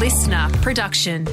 listener production.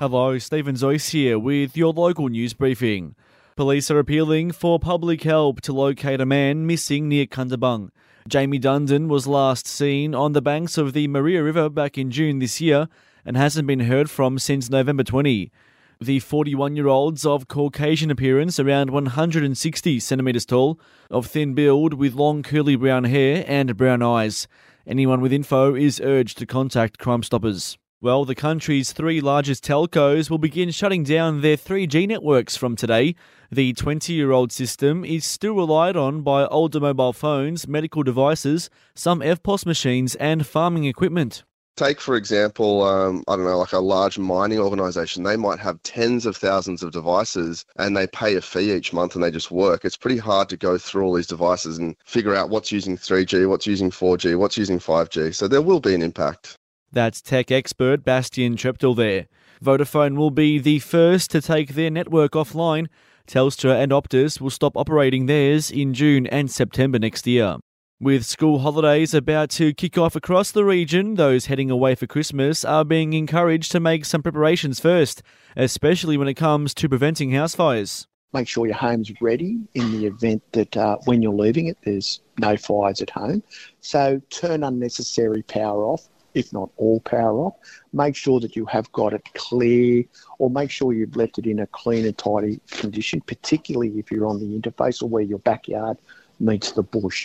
Hello, Stephen Zoyce here with your local news briefing. Police are appealing for public help to locate a man missing near Kundabung. Jamie Dundon was last seen on the banks of the Maria River back in June this year and hasn't been heard from since November 20. The 41 year old's of Caucasian appearance, around 160 centimetres tall, of thin build with long curly brown hair and brown eyes. Anyone with info is urged to contact Crime Stoppers. Well, the country's three largest telcos will begin shutting down their 3G networks from today. The 20 year old system is still relied on by older mobile phones, medical devices, some EFTPOS machines, and farming equipment. Take, for example, um, I don't know, like a large mining organization. They might have tens of thousands of devices and they pay a fee each month and they just work. It's pretty hard to go through all these devices and figure out what's using 3G, what's using 4G, what's using 5G. So there will be an impact. That's tech expert Bastian Treptel there. Vodafone will be the first to take their network offline. Telstra and Optus will stop operating theirs in June and September next year. With school holidays about to kick off across the region, those heading away for Christmas are being encouraged to make some preparations first, especially when it comes to preventing house fires. Make sure your home's ready in the event that uh, when you're leaving it, there's no fires at home. So turn unnecessary power off if not all power off. Make sure that you have got it clear or make sure you've left it in a clean and tidy condition, particularly if you're on the interface or where your backyard meets the bush.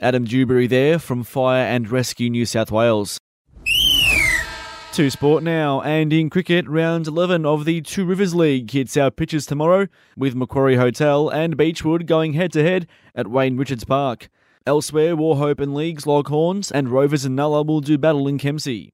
Adam Dewberry there from Fire and Rescue New South Wales. To sport now, and in cricket, round 11 of the Two Rivers League hits our pitches tomorrow, with Macquarie Hotel and Beechwood going head to head at Wayne Richards Park. Elsewhere, Wauchope and Leagues Longhorns and Rovers and Nulla will do battle in Kempsey.